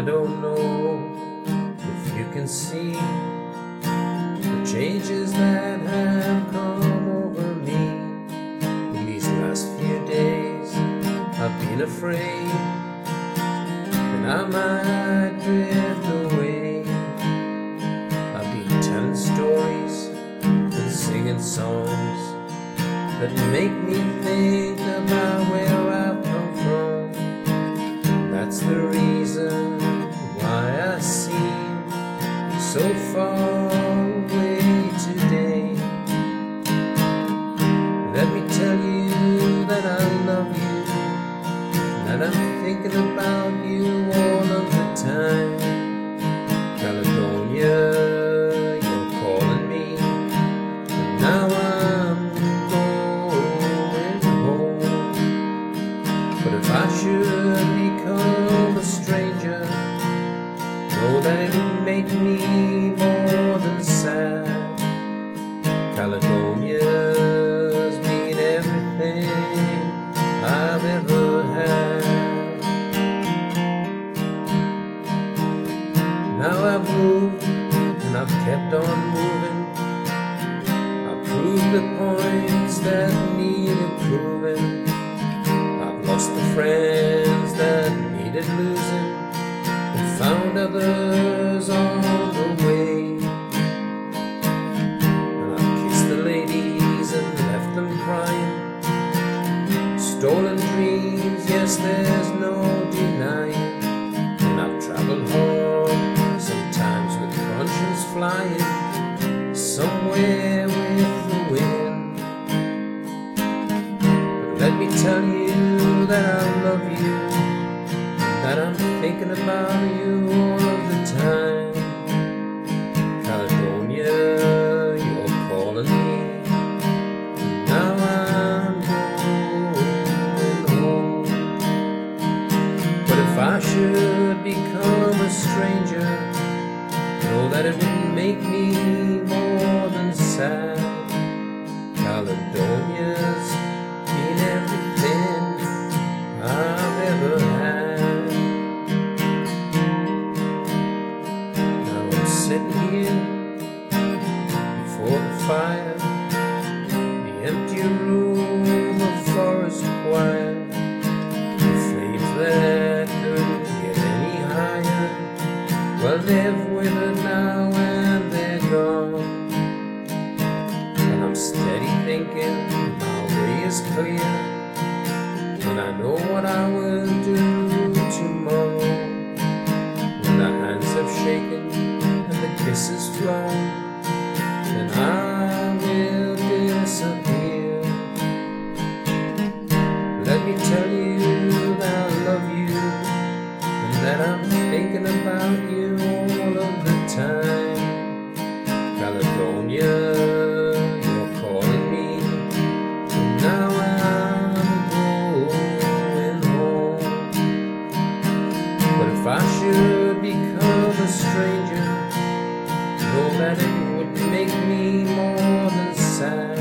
I don't know if you can see the changes that have come over me in these last few days. I've been afraid that I might drift away. I've been telling stories and singing songs that make me think about where thinking about you all of the time. Caledonia, you're calling me, and now I'm going home. But if I should become a stranger, know that it would make me more than sad. Caledonia's I've proved the points that needed proving. I've lost the friends that needed losing and found others me tell you that I love you, that I'm thinking about you all of the time. Caledonia, you're calling me. Now I'm going home. But if I should become a stranger, know that it would make me more than sad. Caledonia's Well, they've withered now and they're gone. And I'm steady thinking my way is clear. And I know what I will do tomorrow. When the hands have shaken and the kisses flown, then I will disappear. Let me tell you that it would make me more than sad.